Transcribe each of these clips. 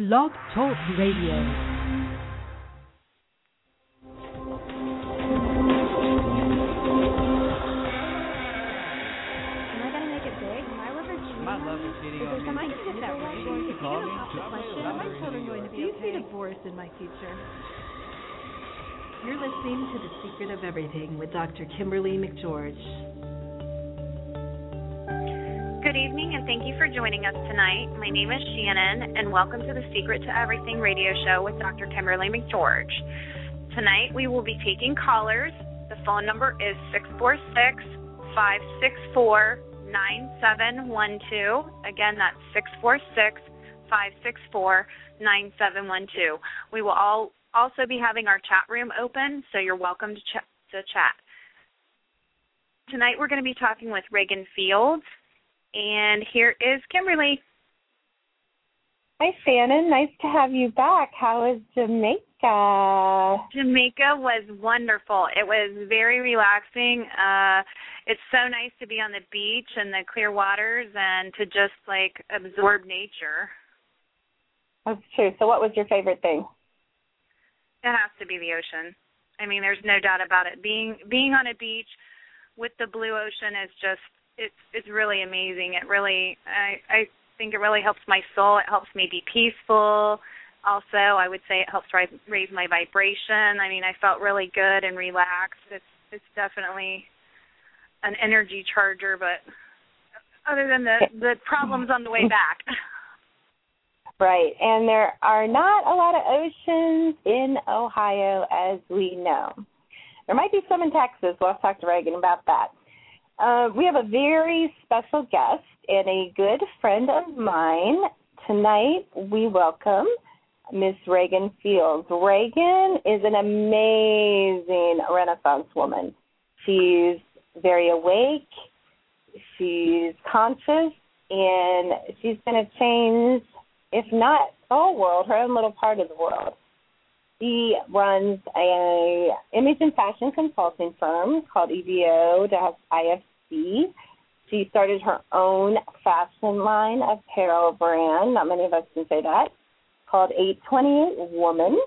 Blog Talk Radio. Am I gonna make it big? My liver juice. My love is getting on Am I me. gonna get that right? Is Call it me. gonna pop my shit? Are my children going to be Do you see divorce in my future? You're listening to The Secret of Everything with Dr. Kimberly McGeorge. Good evening, and thank you for joining us tonight. My name is Shannon, and welcome to the Secret to Everything radio show with Dr. Kimberly McGeorge. Tonight, we will be taking callers. The phone number is 646 564 9712. Again, that's 646 564 9712. We will all also be having our chat room open, so you're welcome to, ch- to chat. Tonight, we're going to be talking with Raygon Fields. And here is Kimberly. Hi, Shannon. Nice to have you back. How is Jamaica? Jamaica was wonderful. It was very relaxing. Uh it's so nice to be on the beach and the clear waters and to just like absorb nature. That's true. So, what was your favorite thing? It has to be the ocean. I mean, there's no doubt about it. Being being on a beach with the blue ocean is just it's it's really amazing. It really I I think it really helps my soul. It helps me be peaceful. Also, I would say it helps rise, raise my vibration. I mean, I felt really good and relaxed. It's it's definitely an energy charger, but other than the the problems on the way back. Right. And there are not a lot of oceans in Ohio, as we know. There might be some in Texas. We'll have to talk to Raygon about that. Uh, we have a very special guest and a good friend of mine. Tonight, we welcome Miss Raygon Fields. Raygon is an amazing Renaissance woman. She's very awake, she's conscious, and she's going to change, if not the whole world, her own little part of the world. She runs a image and fashion consulting firm called EVO She started her own fashion line apparel brand. Not many of us can say that. Called 828 Woman.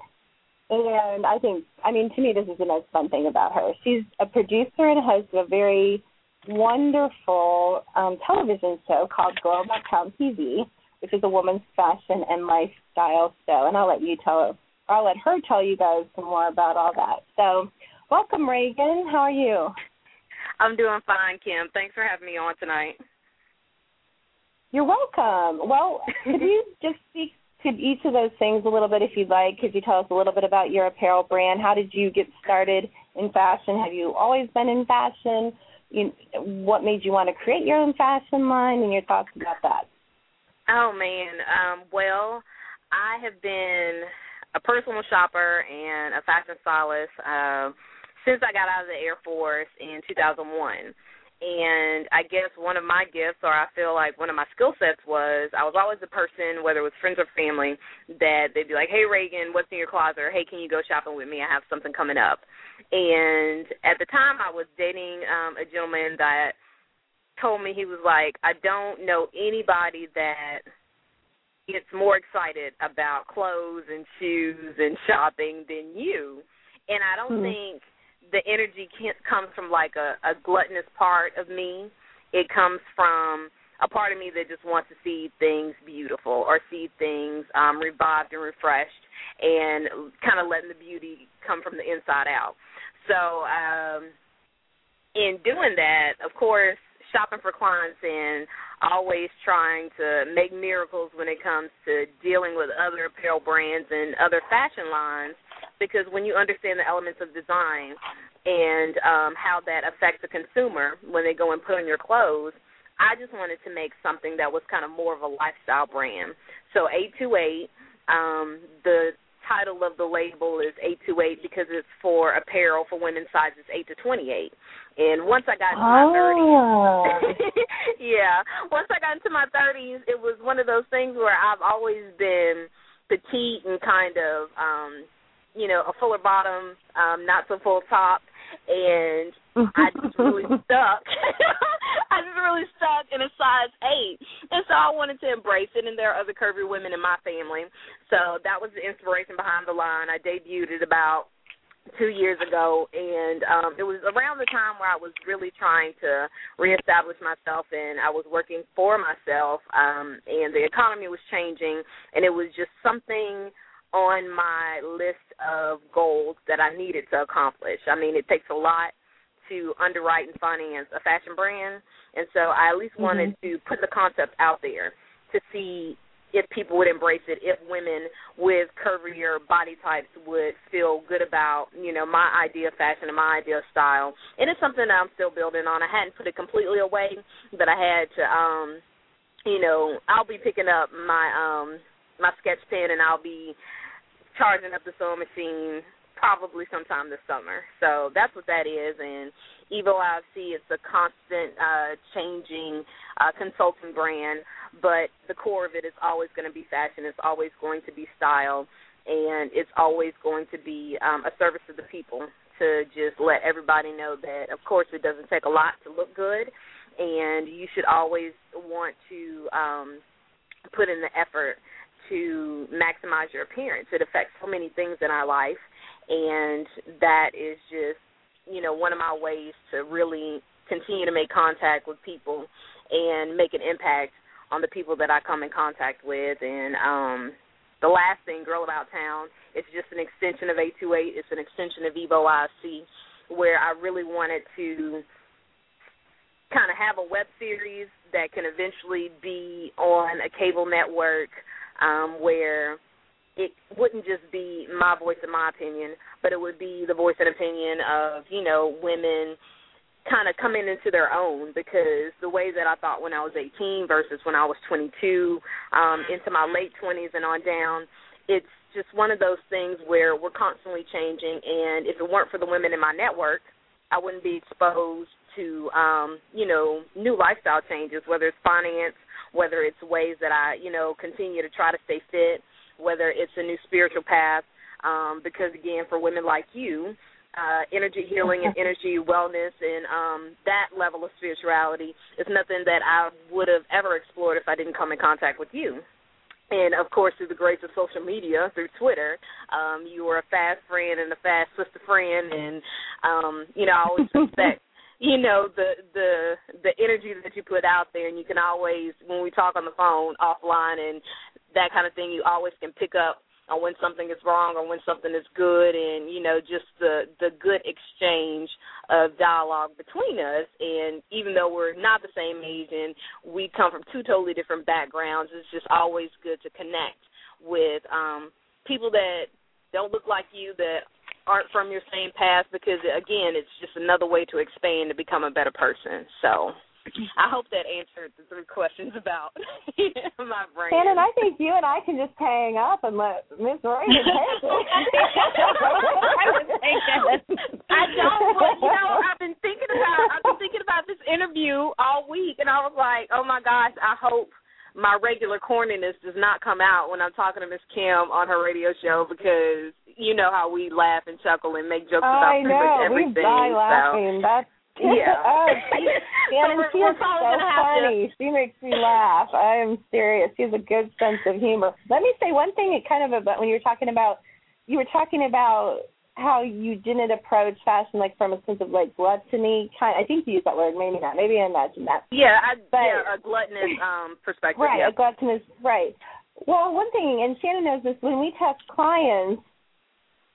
And I think, I mean, to me, this is the most fun thing about her. She's a producer and host of a very wonderful um, television show called Girl Girl.com TV, which is a woman's fashion and lifestyle show. And I'll let you tell her, I'll let her tell you guys some more about all that. So, welcome, Raygon. How are you? I'm doing fine, Kim. Thanks for having me on tonight. You're welcome. Well, could you just speak to each of those things a little bit if you'd like? Could you tell us a little bit about your apparel brand? How did you get started in fashion? Have you always been in fashion? You, what made you want to create your own fashion line and your thoughts about that? Oh man, um, well, I have been a personal shopper and a fashion stylist uh, since I got out of the Air Force in 2001. And I guess one of my gifts, or I feel like one of my skill sets, was I was always the person, whether it was friends or family, that they'd be like, "Hey, Raygon, what's in your closet?" Or, "Hey, can you go shopping with me? I have something coming up." And at the time, I was dating um, a gentleman that told me he was like, "I don't know anybody that gets more excited about clothes and shoes and shopping than you." And I don't Mhm. think the energy can, comes from like a, a gluttonous part of me. It comes from a part of me that just wants to see things beautiful or see things um, revived and refreshed, and kind of letting the beauty come from the inside out. So, um, in doing that, of course, shopping for clients and always trying to make miracles when it comes to dealing with other apparel brands and other fashion lines because when you understand the elements of design and um how that affects the consumer when they go and put on your clothes I just wanted to make something that was kind of more of a lifestyle brand. So 828 um the title of the label is 828 because it's for apparel for women sizes 8 to 28. And once I got into my 30s, yeah, once I got into my 30s, it was one of those things where I've always been petite and kind of, um, you know, a fuller bottom, um, not so full top, and I just really stuck. I just really stuck in a size eight, and so I wanted to embrace it. And there are other curvy women in my family, so that was the inspiration behind the line. I debuted it about two years ago and um it was around the time where I was really trying to reestablish myself and I was working for myself um and the economy was changing and it was just something on my list of goals that I needed to accomplish. I mean, it takes a lot to underwrite and finance a fashion brand, and so I at least wanted mm-hmm. to put the concept out there to see if people would embrace it, if women with curvier body types would feel good about, you know, my idea of fashion and my idea of style. And it's something that I'm still building on. I hadn't put it completely away, but I had to um you know, I'll be picking up my um my sketch pen and I'll be charging up the sewing machine probably sometime this summer. So that's what that is. And Evo IFC is a constant uh, changing uh, consulting brand, but the core of it is always going to be fashion. It's always going to be style, and it's always going to be um, a service to the people to just let everybody know that, of course, it doesn't take a lot to look good, and you should always want to um, put in the effort to maximize your appearance. It affects so many things in our life, and that is just you know one of my ways to really continue to make contact with people and make an impact on the people that I come in contact with. And um, the last thing, Girl About Town, it's just an extension of 828. It's an extension of Evo IC, where I really wanted to kind of have a web series that can eventually be on a cable network um, where it wouldn't just be my voice and my opinion, but it would be the voice and opinion of, you know, women kind of coming into their own because the way that I thought when I was 18 versus when I was 22, um, into my late 20s and on down, it's just one of those things where we're constantly changing. And if it weren't for the women in my network, I wouldn't be exposed to, um, you know, new lifestyle changes, whether it's finance, whether it's ways that I, you know, continue to try to stay fit, whether it's a new spiritual path. Um, because again, for women like you, uh, energy healing and energy wellness and um, that level of spirituality is nothing that I would have ever explored if I didn't come in contact with you. And of course, through the grace of social media, through Twitter, um, you were a fast friend and a fast sister friend, and um, you know I always respect you know the the the energy that you put out there, and you can always when we talk on the phone offline and that kind of thing, you always can pick up on when something is wrong or when something is good and you know just the the good exchange of dialogue between us. And even though we're not the same age and we come from two totally different backgrounds it's just always good to connect with um people that don't look like you that aren't from your same past because again it's just another way to expand to become a better person so I hope that answered the three questions about my brain. Shannon, I think you and I can just hang up and let Miss Roy take it. I don't, but you know, I've been thinking about I've been thinking about this interview all week, and I was like, oh my gosh, I hope my regular corniness does not come out when I'm talking to Miss Kim on her radio show because you know how we laugh and chuckle and make jokes about I pretty know. much everything. We die laughing. That's Yeah. oh, she, she is so funny. She makes me laugh. I am serious. She has a good sense of humor. Let me say one thing. It kind of about when you were talking about you were talking about how you didn't approach fashion like from a sense of like gluttony. Kind. I think you used that word. Maybe not. Maybe I imagined that. Yeah, I, But- yeah, a gluttonous um perspective. Right, Yeah. a gluttonous right. Well, one thing, and Shannon knows this, when we test clients,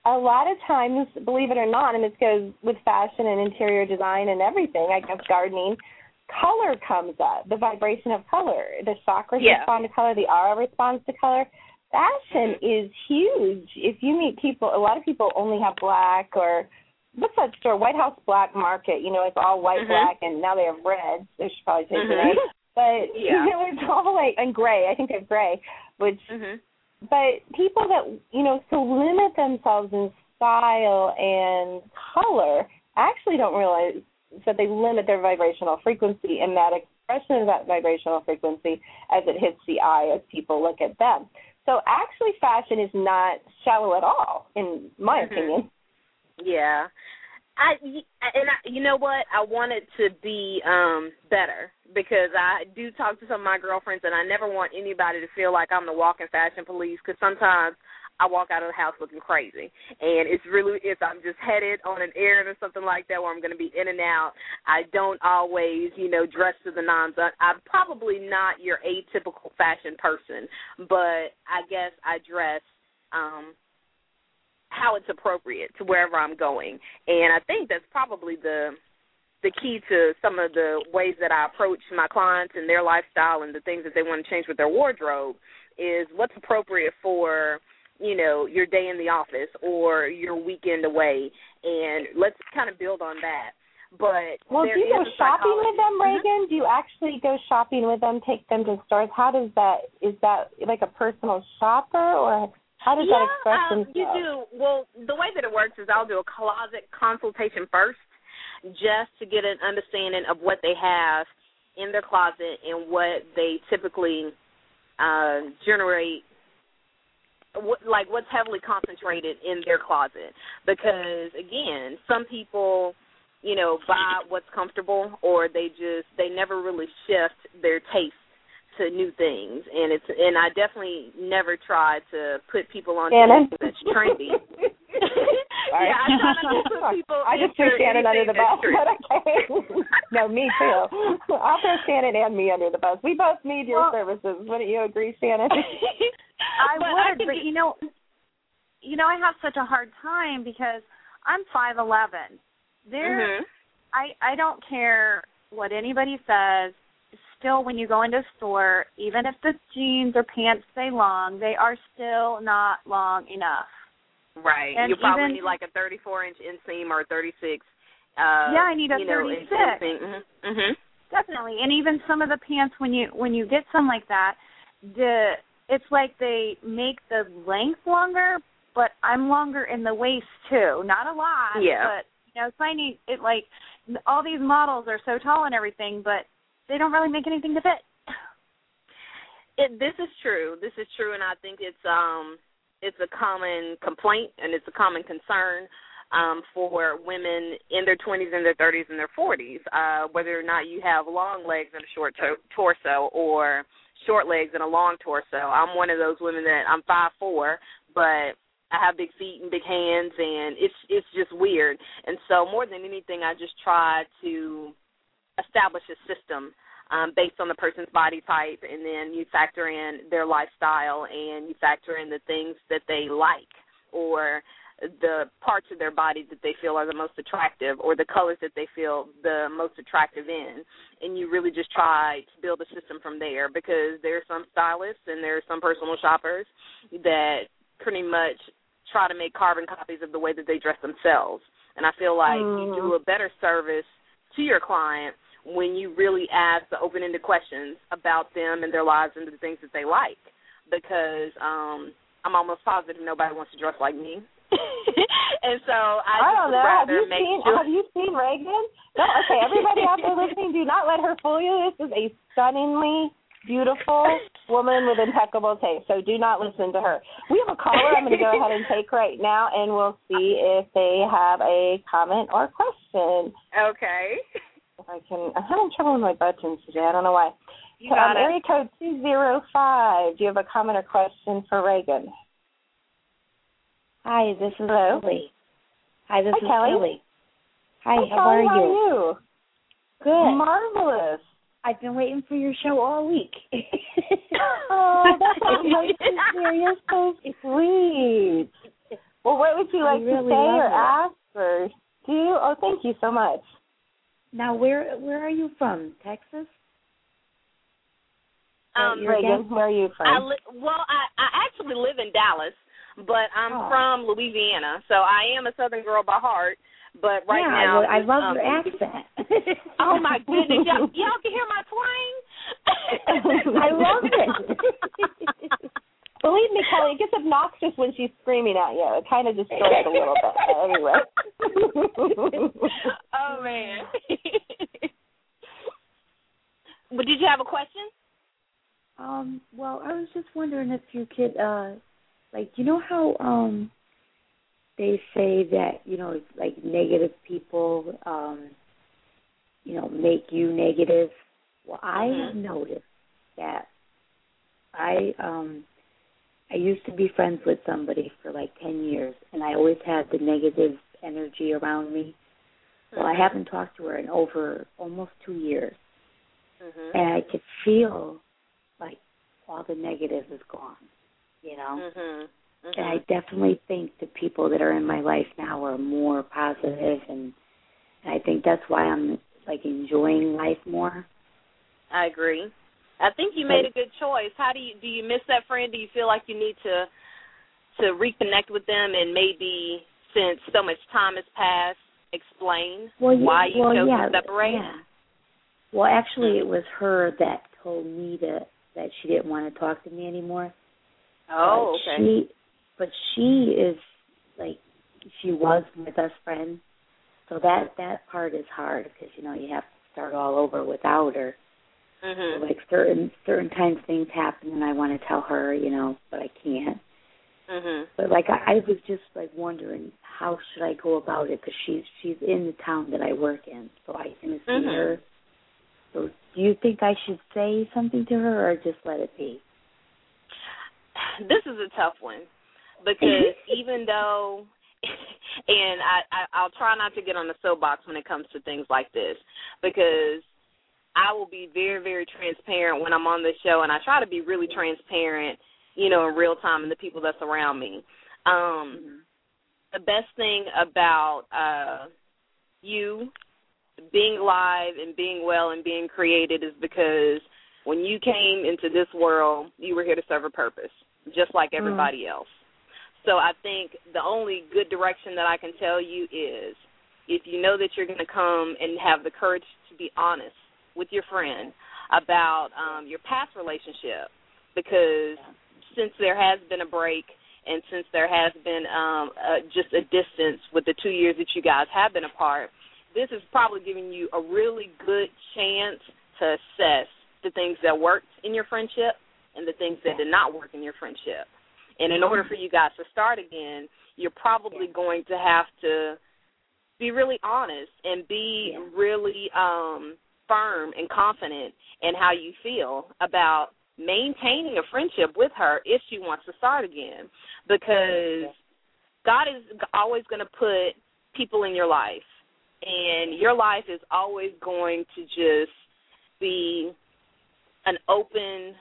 a lot of times, believe it or not, and this goes with fashion and interior design and everything, I guess gardening, color comes up, the vibration of color. The chakras Yeah. respond to color, the aura responds to color. Fashion is huge. If you meet people, a lot of people only have black or what's that store? White House Black Market. You know, it's all white, Mhm. black, and now they have red. They should probably take it Mhm. out. But Yeah. you know, it's all like and gray. I think they have gray, which Mhm. but people that you know so limit themselves in style and color actually don't realize that they limit their vibrational frequency and that expression of that vibrational frequency as it hits the eye as people look at them. So actually fashion is not shallow at all, in my Mhm. opinion. Yeah. I and I, you know what? I want it to be um better because I do talk to some of my girlfriends, and I never want anybody to feel like I'm the walking fashion police. Because sometimes I walk out of the house looking crazy, and it's really if I'm just headed on an errand or something like that where I'm going to be in and out. I don't always, you know, dress to the nines. I'm probably not your atypical fashion person, but I guess I dress um how it's appropriate to wherever I'm going. And I think that's probably the the key to some of the ways that I approach my clients and their lifestyle and the things that they want to change with their wardrobe is what's appropriate for you know your day in the office or your weekend away and let's kind of build on that but well do you go shopping with them mm-hmm. Raygon do you actually go shopping with them take them to stores how does that is that like a personal shopper or how does yeah, that express um, themselves? You do. Well, the way that it works is I'll do a closet consultation first, just to get an understanding of what they have in their closet and what they typically uh, generate. What, like what's heavily concentrated in their closet because again some people you know buy what's comfortable or they just they never really shift their taste to new things, and it's and I definitely never try to put people on Shannon. that's trendy. yeah, I try not to put people. I just threw Shannon under the bus, but okay. no, me too. I'll throw Shannon and me under the bus. We both need your well, services. Wouldn't you agree, Shannon? I would, but you know, you know, I have such a hard time because I'm five eleven. There, mm-hmm. I I don't care what anybody says still when you go into a store, even if the jeans or pants say long, they are still not long enough. Right. And you probably even, need like a 34 inch inseam or a 36. Uh, yeah, I need a you 36. Know, mm-hmm. mm-hmm. Definitely, and even some of the pants when you when you get some like that, the it's like they make the length longer, but I'm longer in the waist too. Not a lot, yeah. but you know, need it like all these models are so tall and everything, but they don't really make anything to fit. It, this is true. This is true, and I think it's um it's a common complaint and it's a common concern um, for women in their 20s and their 30s and their 40s, uh, whether or not you have long legs and a short to- torso or short legs and a long torso. I'm one of those women that I'm five four, but I have big feet and big hands, and it's it's just weird. And so more than anything, I just try to establish a system um, based on the person's body type, and then you factor in their lifestyle and you factor in the things that they like or the parts of their body that they feel are the most attractive or the colors that they feel the most attractive in and you really just try to build a system from there because there are some stylists and there are some personal shoppers that pretty much try to make carbon copies of the way that they dress themselves and i feel like mm. you do a better service to your client when you really ask the open ended questions about them and their lives and the things that they like. Because um I'm almost positive nobody wants to dress like me. and so I, I don't know. Have you make seen sure... Have you seen Raygon? No, okay, everybody out there listening, do not let her fool you. This is a stunningly beautiful woman with impeccable taste. So do not listen to her. We have a caller. I'm going to go ahead and take right now, and we'll see if they have a comment or question. Okay. I can. I'm having trouble with my buttons today. I don't know why. You got um, it. Area code two zero five. Do you have a comment or question for Raygon? Hi, this is Hello? Kelly. Hi, this Hi, is Kelly. Kelly. Hi, Hi, how Kelly, are how you? are you? Good. Marvelous. I've been waiting for your show all week. oh, that's so nice to hear. You're so sweet. Well, what would you like really to say or it. ask or do? Oh, thank you so much. Now, where where are you from? Texas? Um, You're Raygon, again? where are you from? I li- well, I I actually live in Dallas, but I'm Oh. from Louisiana, so I am a Southern girl by heart. But right yeah, now, I, I love um, your accent. Oh my goodness, y'all, y'all can hear my twang. I love it. Believe me, Kelly, it gets obnoxious when she's screaming at you. It kind of distorts a little bit. Anyway. oh man. but did you have a question? Um, well, I was just wondering if you could, uh, like, you know how um they say that you know like negative people um you know make you negative well i Mhm. have noticed that i um i used to be friends with somebody for like ten years and i always had the negative energy around me well i Mhm. haven't talked to her in over almost two years Mhm. and i could feel like all the negative is gone you know Mhm. and I definitely think the people that are in my life now are more positive, and, and I think that's why I'm like enjoying life more. I agree. I think you made a good choice. How do you do you miss that friend? Do you feel like you need to to reconnect with them and maybe since so much time has passed, explain Well, yeah, why you well, chose yeah, to separate? Yeah. Well, actually, it was her that told me that that she didn't want to talk to me anymore. Oh, But okay. She, but she is like she was my best friend, so that that part is hard because you know you have to start all over without her. Mhm. like certain certain times things happen and I want to tell her, you know, but I can't. Mhm. But like I, I was just like wondering how should I go about it because she's she's in the town that I work in, so I can see Mhm. her. So do you think I should say something to her or just let it be? This is a tough one because even though and I, I I'll try not to get on the soapbox when it comes to things like this because I will be very very transparent when I'm on the show and I try to be really transparent, you know, in real time and the people that's around me. Um the best thing about uh you being live and being well and being created is because when you came into this world, you were here to serve a purpose, just like everybody else. So I think the only good direction that I can tell you is if you know that you're going to come and have the courage to be honest with your friend about um your past relationship because since there has been a break and since there has been um uh, just a distance with the 2 years that you guys have been apart, this is probably giving you a really good chance to assess the things that worked in your friendship and the things that did not work in your friendship. And in order for you guys to start again, you're probably going to have to be really honest and be really um firm and confident in how you feel about maintaining a friendship with her if she wants to start again because God is always going to put people in your life and your life is always going to just be an open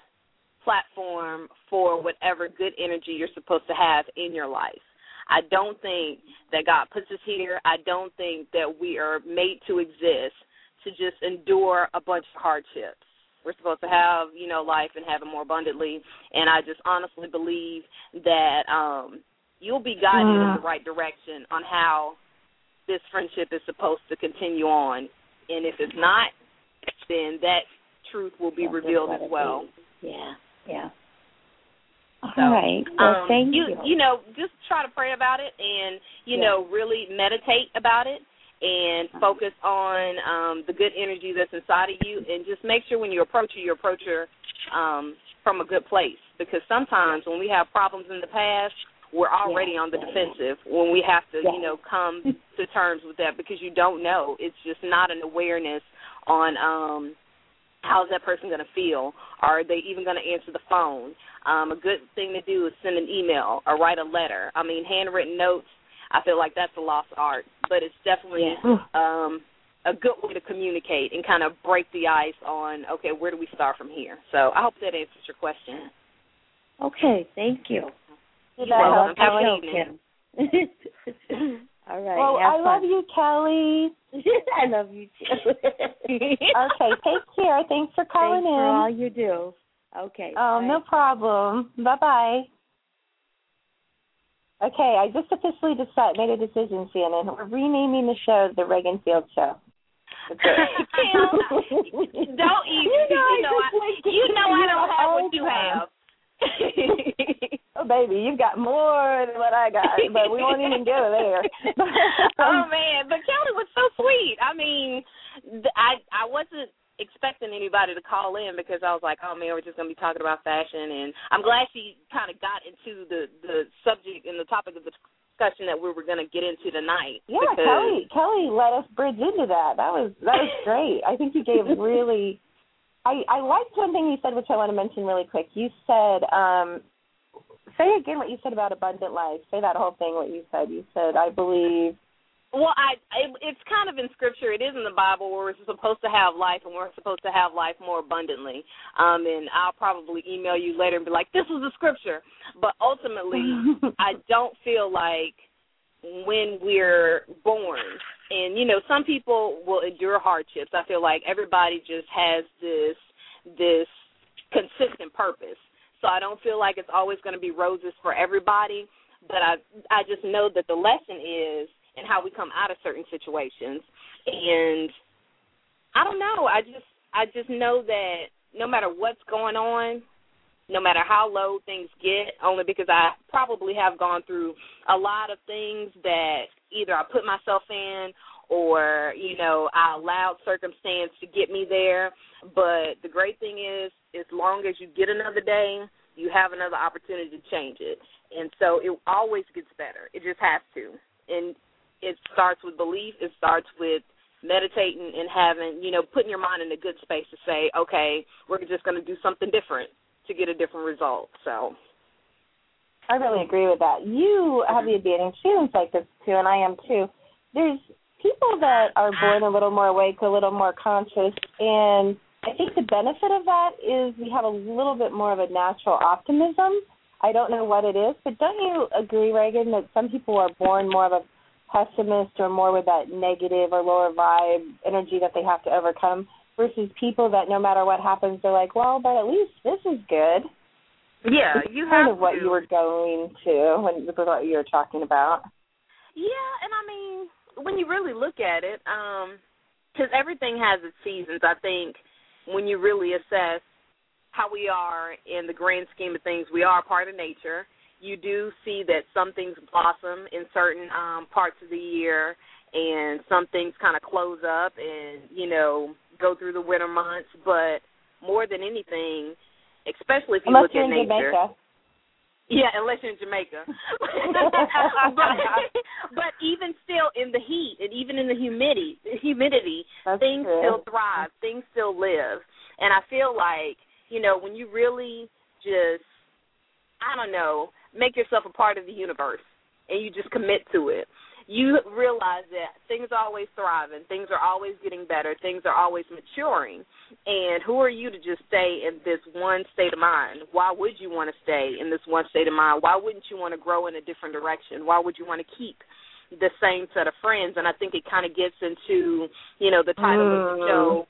platform for whatever good energy you're supposed to have in your life. I don't think that God puts us here. I don't think that we are made to exist to just endure a bunch of hardships. We're supposed to have, you know, life and have it more abundantly. And I just honestly believe that um you'll be guided in the right direction on how this friendship is supposed to continue on. And if it's not, then that truth will be Yeah, revealed as well. be. Yeah, yeah. All So, right. Well, um, thank you. you. You know, just try to pray about it, and you Yeah. know, really meditate about it, and Uh-huh. focus on um, the good energy that's inside of you, and just make sure when you approach her, you approach her um, from a good place. Because sometimes when we have problems in the past, we're already Yeah, on the defensive when we have to, Yeah. you know, come to terms with that because you don't know. It's just not an awareness on um how's that person going to feel? Are they even going to answer the phone? Um, a good thing to do is send an email or write a letter. I mean, handwritten notes. I feel like that's a lost art, but it's definitely Yeah. um, a good way to communicate and kind of break the ice on okay, where do we start from here? So I hope that answers your question. Okay, thank you. You're I welcome. love Have a good show, evening. All right. well, have I love you, Kelly. I love you too. okay, take care. Thanks for calling Thanks for all in. you do. Okay. Oh, bye. no problem. Bye bye. Okay, I just officially decided, made a decision, Shannon. We're renaming the show the Raygon Field Show. Don't even. You know, you know, I, you know I don't have what you have. Oh, baby, you've got more than what I got, but we won't even go there. oh man, but Kelly was so sweet. I mean, I I wasn't expecting anybody to call in because I was like, oh man, we're just gonna be talking about fashion, and I'm glad she kind of got into the the subject and the topic of the discussion that we were going to get into tonight. Yeah, because, Kelly Kelly let us bridge into that. That was that was great. I think you gave really I I liked one thing you said which I want to mention really quick. You said um say again what you said about abundant life. Say that whole thing what you said. You said I believe Well, I it, it's kind of in scripture. It is in the Bible where we're supposed to have life and we're supposed to have life more abundantly. Um, and I'll probably email you later and be like, "This was the scripture." But ultimately, I don't feel like when we're born, and you know, some people will endure hardships. I feel like everybody just has this this consistent purpose. So I don't feel like it's always going to be roses for everybody. But I I just know that the lesson is and how we come out of certain situations. And I don't know. I just I just know that no matter what's going on, no matter how low things get, only because I probably have gone through a lot of things that either I put myself in or, you know, I allowed circumstance to get me there. But the great thing is, as long as you get another day, you have another opportunity to change it. And so it always gets better. It just has to. And it starts with belief. It starts with meditating and having, you know, putting your mind in a good space to say, okay, we're just going to do something different to get a different result. So. I really agree with that. You have the advantage. Shannon's like this too, and I am too. There's people that are born a little more awake, a little more conscious, and I think the benefit of that is we have a little bit more of a natural optimism. I don't know what it is, but don't you agree, Raygon, that some people are born more of a pessimist or more with that negative or lower vibe energy that they have to overcome versus people that no matter what happens they're like, well, but at least this is good. Yeah, it's you kind have of what to. you were going to when what you were talking about. Yeah, and I mean, when you really look at it, um, because everything has its seasons. I think when you really assess how we are in the grand scheme of things, we are part of nature. You do see that some things blossom in certain um, parts of the year, and some things kind of close up and you know go through the winter months. But more than anything, especially if you Unless look you're at in nature, Jamaica. yeah, unless you're in Jamaica. but, but even still, in the heat and even in the humidity, humidity, That's things true. still thrive. Things still live. And I feel like you know when you really just, I don't know, make yourself a part of the universe and you just commit to it. You realize that things are always thriving, things are always getting better, things are always maturing. And who are you to just stay in this one state of mind? Why would you want to stay in this one state of mind? Why wouldn't you want to grow in a different direction? Why would you want to keep the same set of friends? And I think it kind of gets into, you know, the title of the Mm. show,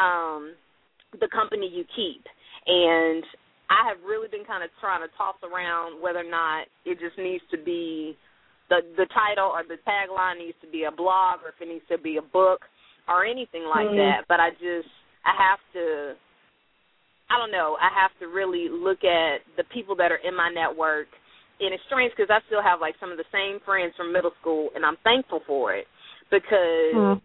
um, the company you keep. And I have really been kind of trying to toss around whether or not it just needs to be the the title or the tagline needs to be a blog or if it needs to be a book or anything like Mm. that. But I just I have to I don't know, I have to really look at the people that are in my network. And it's strange because I still have like some of the same friends from middle school and I'm thankful for it because Mm.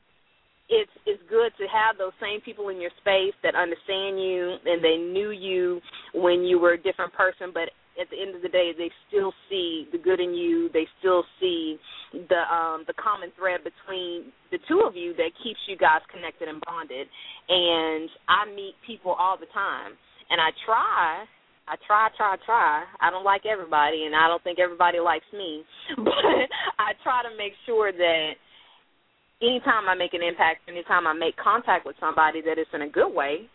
It's it's good to have those same people in your space that understand you and they knew you when you were a different person but at the end of the day they still see the good in you they still see the um the common thread between the two of you that keeps you guys connected and bonded and i meet people all the time and i try I try, try, try. I don't like everybody, and I don't think everybody likes me. But I try to make sure that anytime I make an impact, anytime I make contact with somebody, that it's in a good way.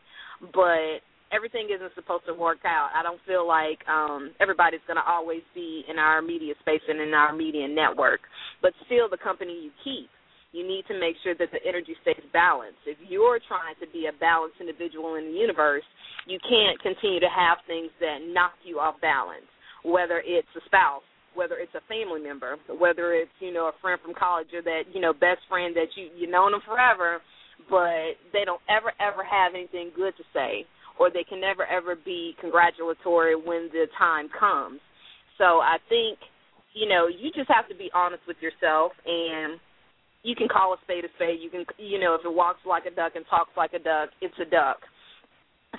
But everything isn't supposed to work out. I don't feel like um everybody's going to always be in our media space and in our media network. But still, the company you keep, you need to make sure that the energy stays balanced. If you're trying to be a balanced individual in the universe, you can't continue to have things that knock you off balance. Whether it's a spouse, whether it's a family member, whether it's you know a friend from college or that you know best friend that you you known them forever, but they don't ever ever have anything good to say, or they can never ever be congratulatory when the time comes. So I think you know you just have to be honest with yourself and you can call a spade a spade. You can, you know, if it walks like a duck and talks like a duck, it's a duck.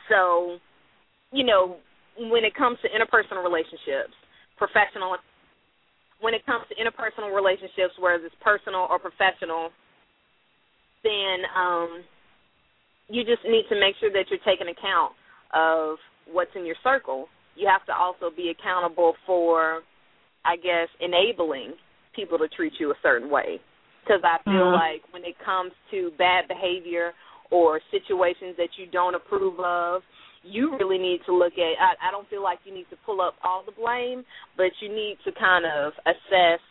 So, you know, when it comes to interpersonal relationships, professional when it comes to interpersonal relationships, whether it's personal or professional, then um, you just need to make sure that you're taking account of what's in your circle. You have to also be accountable for, I guess, enabling people to treat you a certain way. Because I feel Mhm. like when it comes to bad behavior or situations that you don't approve of, you really need to look at. I, I don't feel like you need to pull up all the blame, but you need to kind of assess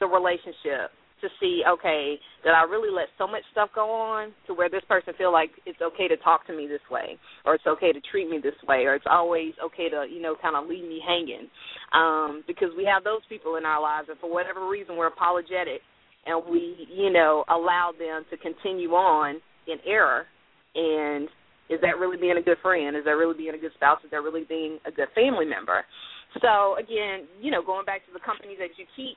the relationship to see, okay, did I really let so much stuff go on to where this person feel like it's okay to talk to me this way, or it's okay to treat me this way, or it's always okay to, you know, kind of leave me hanging, um, because we have those people in our lives, and for whatever reason we're apologetic, and we, you know, allow them to continue on in error, and is that really being a good friend? Is that really being a good spouse? Is that really being a good family member? So again, you know, going back to the company that you keep,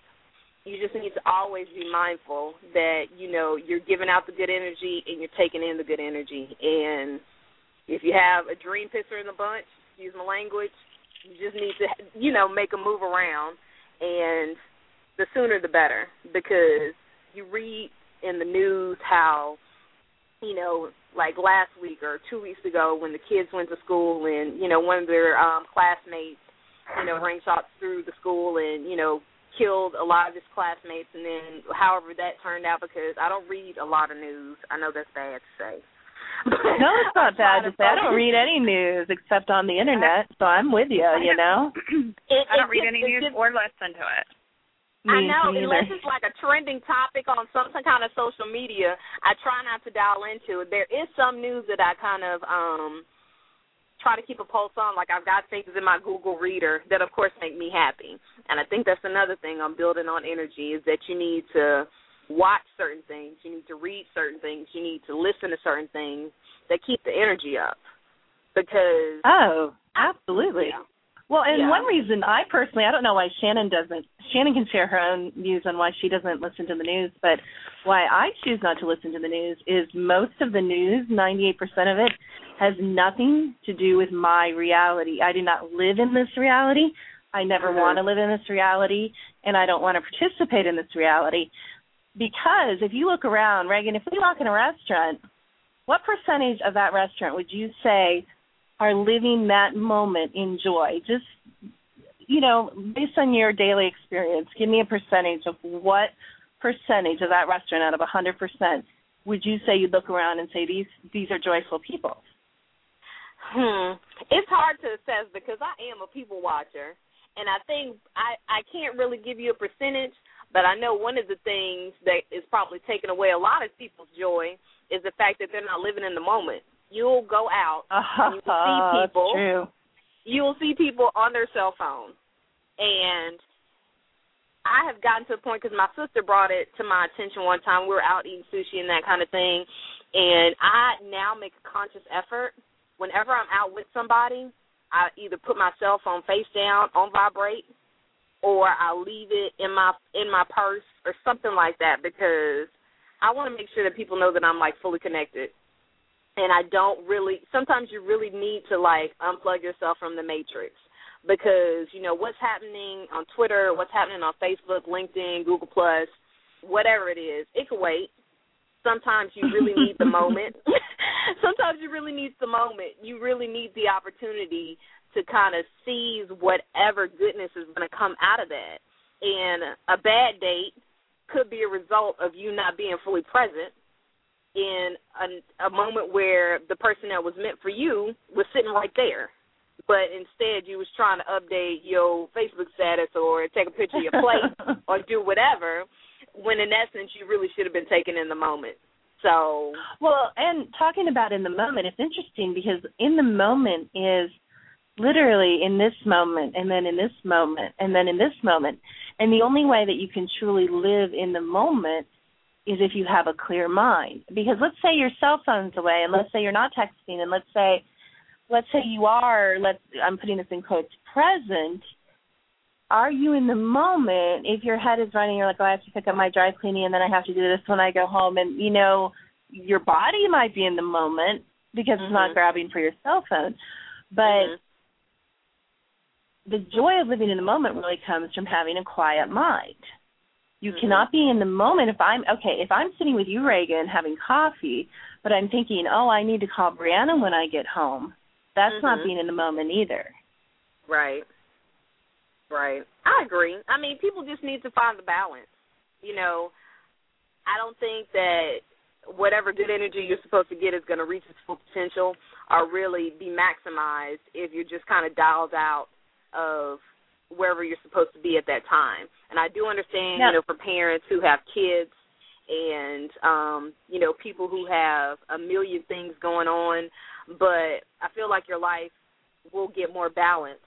you just need to always be mindful that you know you're giving out the good energy and you're taking in the good energy. And if you have a dream pisser in the bunch, excuse my language, you just need to you know make a move around, and the sooner the better because you read in the news how you know like last week or two weeks ago when the kids went to school and you know one of their um classmates you know ran shots through the school and you know killed a lot of his classmates and then however that turned out because I don't read a lot of news. I know that's bad to say. No, it's not bad to say. I don't read any news except on the internet, so I'm with you. You know. It, I don't read just- any it news just- or listen to it. I know, unless it's like a trending topic on some some kind of social media, I try not to dial into it. There is some news that I kind of um try to keep a pulse on. Like I've got things in my Google Reader that, of course, make me happy. And I think that's another thing I'm building on energy is that you need to watch certain things, you need to read certain things, you need to listen to certain things that keep the energy up. Because Oh, absolutely. Yeah. Well, and Yeah. one reason I personally, I don't know why Shannon doesn't. Shannon can share her own views on why she doesn't listen to the news, but why I choose not to listen to the news is most of the news, 98% of it, has nothing to do with my reality. I do not live in this reality. I never Mhm. want to live in this reality, and I don't want to participate in this reality. Because if you look around, Raygon, if we walk in a restaurant, what percentage of that restaurant would you say are living that moment in joy? Just, you know, based on your daily experience, give me a percentage of what percentage of that restaurant out of a 100% would you say you look around and say these these are joyful people? Hmm. It's hard to assess because I am a people watcher, and I think I I can't really give you a percentage, but I know one of the things that is probably taking away a lot of people's joy is the fact that they're not living in the moment. You'll go out, and you will see people. true. You will see people on their cell phone, and I have gotten to the point because my sister brought it to my attention one time. We were out eating sushi and that kind of thing, and I now make a conscious effort whenever I'm out with somebody. I either put my cell phone face down on vibrate, or I leave it in my in my purse or something like that because I want to make sure that people know that I'm like fully connected. And I don't really. Sometimes you really need to like unplug yourself from the matrix because you know what's happening on Twitter, what's happening on Facebook, LinkedIn, Google Plus, whatever it is, it can wait. Sometimes you really need the moment. Sometimes you really need the moment. You really need the opportunity to kind of seize whatever goodness is going to come out of that. And a bad date could be a result of you not being fully present in a, a moment where the person that was meant for you was sitting right there but instead you was trying to update your Facebook status or take a picture of your plate or do whatever, when in essence you really should have been taken in the moment. So Well, and talking about in the moment, it's interesting because in the moment is literally in this moment and then in this moment and then in this moment. And the only way that you can truly live in the moment is if you have a clear mind. Because let's say your cell phone's away and let's say you're not texting and let's say let's say you are let's I'm putting this in quotes present are you in the moment if your head is running you're like oh i have to pick up my dry cleaning and then i have to do this when i go home and you know your body might be in the moment because it's not Mhm. grabbing for your cell phone but Mhm. the joy of living in the moment really comes from having a quiet mind. You Mhm. cannot be in the moment if I'm okay, if I'm sitting with you, Raygon, having coffee, but I'm thinking, Oh, I need to call Brianna when I get home. That's not Mhm. being in the moment either. Right. Right. I agree. I mean, people just need to find the balance. You know, I don't think that whatever good energy you're supposed to get is going to reach its full potential or really be maximized if you're just kind of dialed out of wherever you're supposed to be at that time. And I do understand, Yeah. you know, for parents who have kids and um, you know, people who have a million things going on, but I feel like your life will get more balanced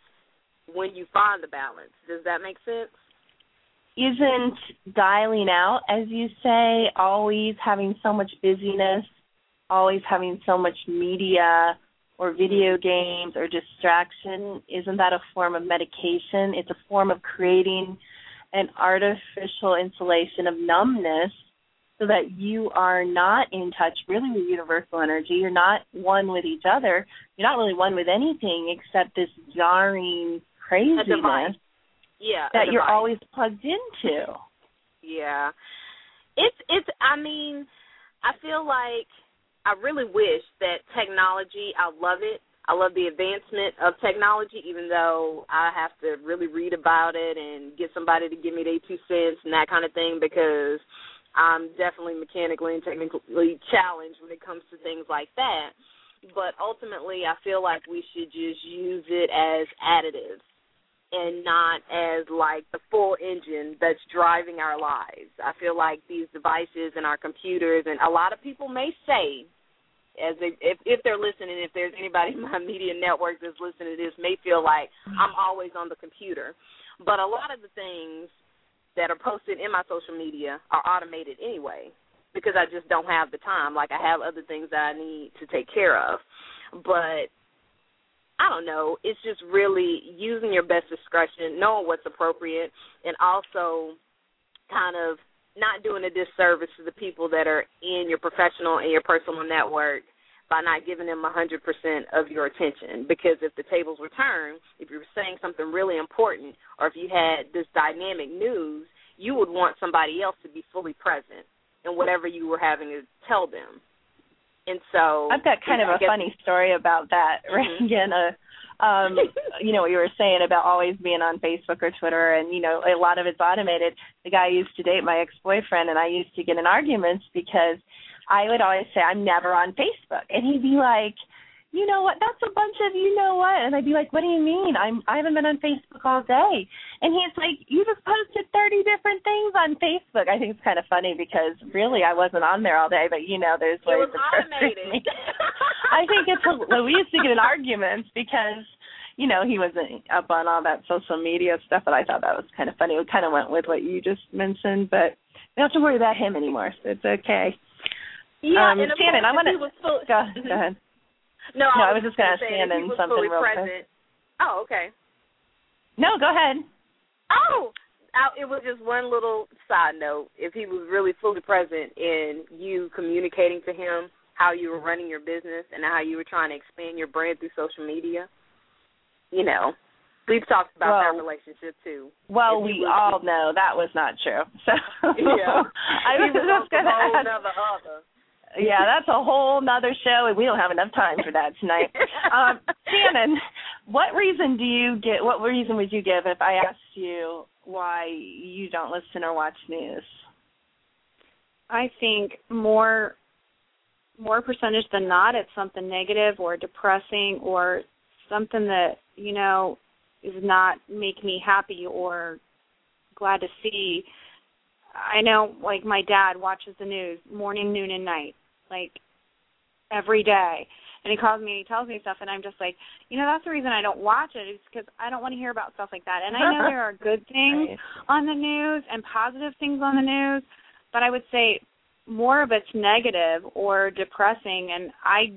when you find the balance. Does that make sense? Isn't dialing out, as you say, always having so much busyness, always having so much media or mm-hmm. video games or distraction, isn't that a form of medication? It's a form of creating an artificial insulation of numbness so that you are not in touch really with universal energy. You're not one with each other. You're not really one with anything except this jarring craziness. Yeah. that you're always plugged into. Yeah. It's it's I mean, I feel like I really wish that technology, I love it. I love the advancement of technology even though I have to really read about it and get somebody to give me their two cents and that kind of thing because I'm definitely mechanically and technically challenged when it comes to things like that. But ultimately I feel like we should just use it as additives and not as like the full engine that's driving our lives. I feel like these devices and our computers and a lot of people may say as they if if they're listening, if there's anybody in my media network that's listening to this may feel like I'm always on the computer. But a lot of the things that are posted in my social media are automated anyway because I just don't have the time. Like I have other things that I need to take care of. But I don't know. It's just really using your best discretion, knowing what's appropriate, and also kind of not doing a disservice to the people that are in your professional and your personal network by not giving them 100% of your attention. Because if the tables were turned, if you were saying something really important, or if you had this dynamic news, you would want somebody else to be fully present in whatever you were having to tell them. And so I've got kind of I a guess- funny story about that, Mhm. Raygon. Uh, um, you know what you were saying about always being on Facebook or Twitter, and you know a lot of it's automated. The guy I used to date, my ex-boyfriend, and I used to get in arguments because I would always say I'm never on Facebook, and he'd be like, "You know what? That's a bunch of you know what," and I'd be like, "What do you mean? I'm I haven't been on Facebook all day." And he's like, "You just posted 30 different things on Facebook." I think it's kind of funny because really I wasn't on there all day, but you know there's it ways was of automated. I think it's well, we used to get in arguments because you know he wasn't up on all that social media stuff, but I thought that was kind of funny. It kind of went with what you just mentioned, but we don't have to worry about him anymore, so it's okay. yeah, um, and Shannon, I was full, Go, go ahead. No, No, I I was just gonna ask saying if Shannon something real quick. Oh, okay. No, go ahead. Oh, I, it was just one little side note. If he was really fully present in you communicating to him how you were running your business and how you were trying to expand your brand through social media, you know, we've talked about that relationship too. Well, we was- all know that was not true. So Yeah, I was was just gonna some whole ask. nother other. Yeah, that's a whole nother show, and we don't have enough time for that tonight. um, Shannon, what reason do you get? What reason would you give if I asked you why you don't listen or watch news? I think more more percentage than not it's something negative or depressing or something that, you know, is not make me happy or glad to see. I know like my dad watches the news morning, noon and night, like every day. And he calls me and he tells me stuff and I'm just like, you know, that's the reason I don't watch it is because I don't want to hear about stuff like that. And I know there are good things Right. on the news and positive things on the news, but I would say more of it's negative or depressing and I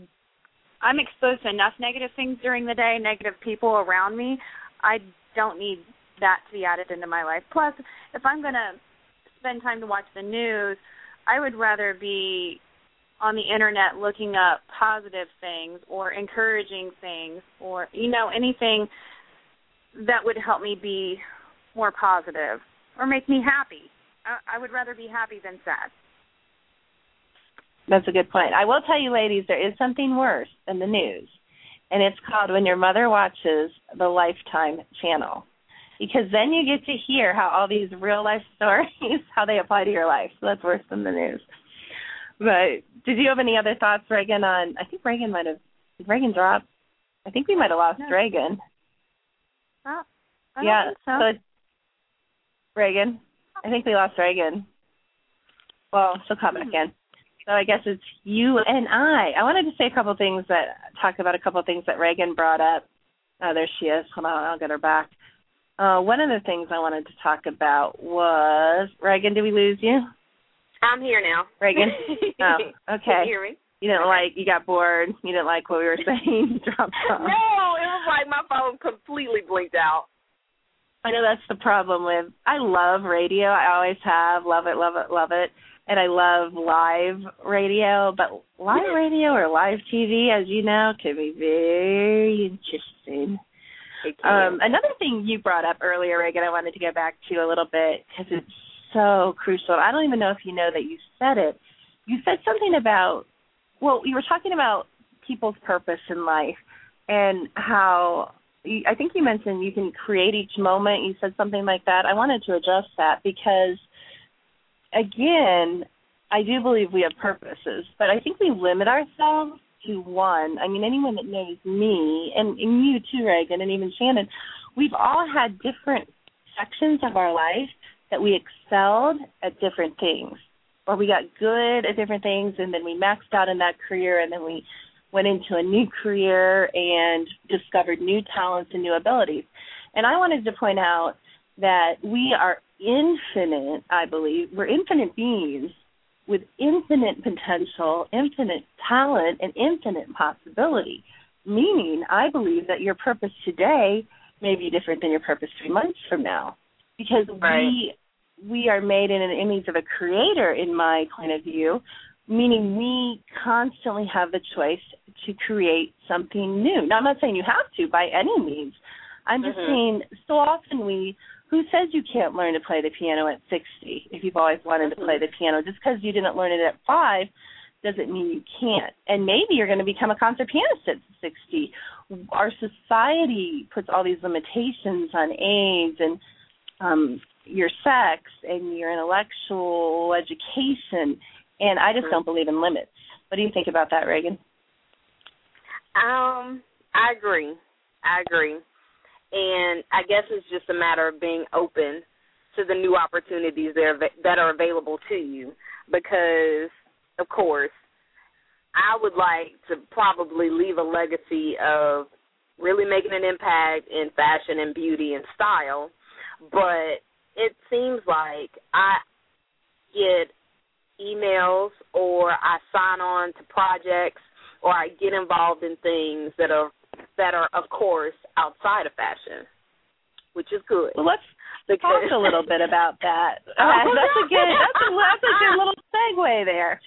I'm exposed to enough negative things during the day, negative people around me. I don't need that to be added into my life. Plus, if I'm going to spend time to watch the news, I would rather be on the internet looking up positive things or encouraging things or you know anything that would help me be more positive or make me happy. I, I would rather be happy than sad. That's a good point. I will tell you, ladies, there is something worse than the news, and it's called when your mother watches the Lifetime channel, because then you get to hear how all these real life stories how they apply to your life. So that's worse than the news. But did you have any other thoughts, Raygon? On I think Raygon might have did Raygon drop. I think we might have lost No. Raygon. Oh, yeah. so. it's- Raygon. I think we lost Raygon. Well, she'll come back in. So I guess it's you and I. I wanted to say a couple things that talk about a couple things that Raygon brought up. Oh, there she is. Hold on, I'll get her back. Uh, one of the things I wanted to talk about was Raygon. Did we lose you? I'm here now. Raygon? Oh, Can okay. you hear me? You didn't like. You got bored. You didn't like what we were saying. Dropped No, it was like my phone completely blinked out. I know that's the problem with I love radio. I always have. Love it, love it, love it. And I love live radio, but live radio or live TV, as you know, can be very interesting. Um, another thing you brought up earlier, Raygon, I wanted to go back to a little bit because it's so crucial. I don't even know if you know that you said it. You said something about, well, you were talking about people's purpose in life and how you, I think you mentioned you can create each moment. You said something like that. I wanted to address that because, again, I do believe we have purposes, but I think we limit ourselves to one. I mean, anyone that knows me, and, and you too, Raygon, and even Shannon, we've all had different sections of our life that we excelled at different things, or we got good at different things, and then we maxed out in that career, and then we went into a new career and discovered new talents and new abilities. And I wanted to point out that we are infinite, I believe. We're infinite beings with infinite potential, infinite talent, and infinite possibility. Meaning, I believe that your purpose today may be different than your purpose three months from now, because Right. we we are made in an image of a creator, in my point of view. Meaning, we constantly have the choice to create something new. Now, I'm not saying you have to by any means. I'm just Mhm. saying, so often we who says you can't learn to play the piano at 60 if you've always wanted to play the piano? Just because you didn't learn it at five doesn't mean you can't. And maybe you're going to become a concert pianist at 60. Our society puts all these limitations on age and um, your sex and your intellectual education, and I just don't believe in limits. What do you think about that, Raygon? Um, I agree. I agree. And I guess it's just a matter of being open to the new opportunities that are, that are available to you because of course I would like to probably leave a legacy of really making an impact in fashion and beauty and style, but it seems like I get emails or I sign on to projects or I get involved in things that are that are of course outside of fashion, which is good. Well, let's Because talk a little bit about that. Uh, that's a good that's a, that's a good little segue there.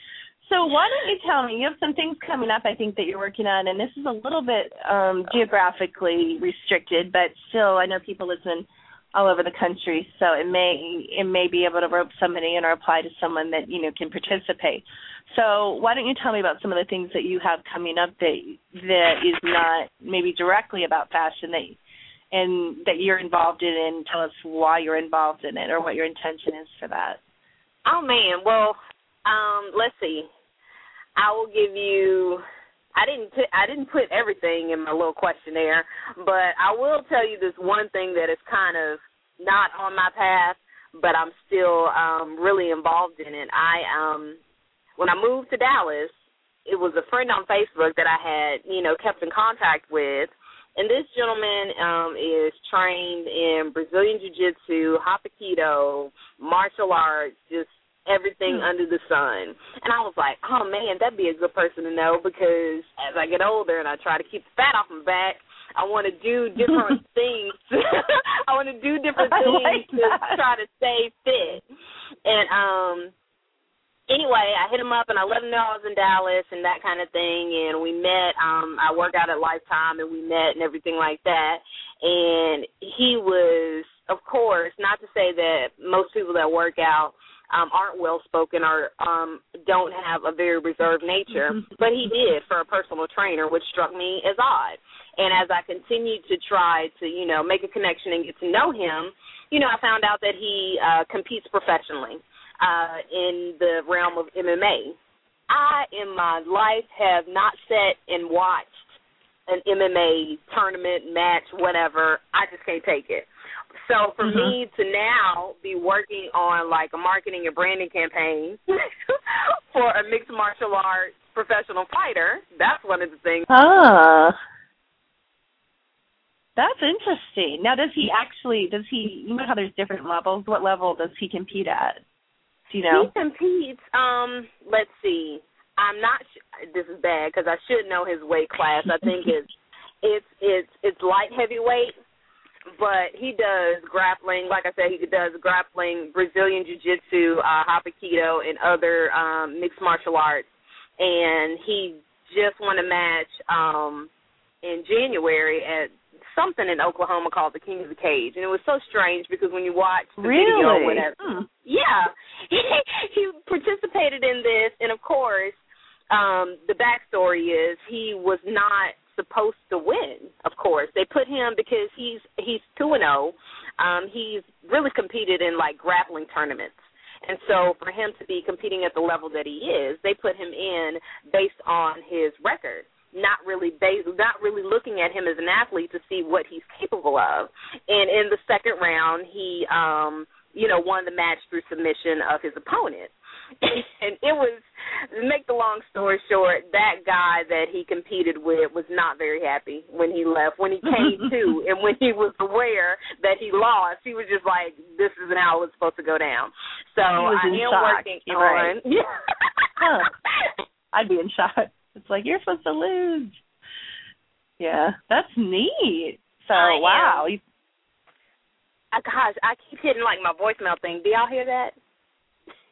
So why don't you tell me? You have some things coming up, I think, that you're working on, and this is a little bit um, geographically restricted, but still, I know people listen all over the country, so it may it may be able to rope somebody in or apply to someone that you know can participate. So why don't you tell me about some of the things that you have coming up that that is not maybe directly about fashion that and that you're involved in and tell us why you're involved in it or what your intention is for that. Oh man, well, um, let's see. I will give you. I didn't. T- I didn't put everything in my little questionnaire, but I will tell you this one thing that is kind of not on my path, but I'm still um, really involved in it. I um, when I moved to Dallas, it was a friend on Facebook that I had, you know, kept in contact with. And this gentleman um, is trained in Brazilian Jiu Jitsu, Hapkido, martial arts, just everything under the sun. And I was like, oh man, that'd be a good person to know because as I get older and I try to keep the fat off my back, I want to do different things. I want to do different I things like to that. try to stay fit. And um anyway, I I hit him up and I let him know I was in Dallas and that kind of thing. And we met. Um, I work out at Lifetime and we met and everything like that. And he was, of course, not to say that most people that work out um, aren't well spoken or um, don't have a very reserved nature, but he did for a personal trainer, which struck me as odd. And as I continued to try to, you know, make a connection and get to know him, you know, I found out that he uh, competes professionally uh, in the realm of MMA. I, in my life, have not sat and watched an MMA tournament, match, whatever. I just can't take it. So for Mm-hmm. me to now be working on like a marketing and branding campaign for a mixed martial arts professional fighter, that's one of the things. Ah. That's interesting. Now, does he actually? Does he? You know how there's different levels. What level does he compete at? Do you know? He competes. Um, let's see. I'm not. Sh- this is bad because I should know his weight class. I think it's it's it's it's light heavyweight, but he does grappling. Like I said, he does grappling, Brazilian jiu-jitsu, uh, hapkido, and other um, mixed martial arts. And he just won a match um, in January at something in Oklahoma called the King of the Cage, and it was so strange because when you watch the video, or whatever, Hmm. yeah, he participated in this, and of course, um, the backstory is he was not supposed to win. Of course, they put him because he's he's two and zero. Um, he's really competed in like grappling tournaments. And so for him to be competing at the level that he is, they put him in based on his record, not really based, not really looking at him as an athlete to see what he's capable of. And in the second round, he um, you know, won the match through submission of his opponent. and it was to make the long story short, that guy that he competed with was not very happy when he left. When he came to and when he was aware that he lost, he was just like, This isn't how it was supposed to go down. So was I in am shock. working You're on right. yeah. Huh. I'd be in shock. It's like you're supposed to lose. Yeah, that's neat. So I wow, I, gosh, I keep hitting like my voicemail thing. Do y'all hear that?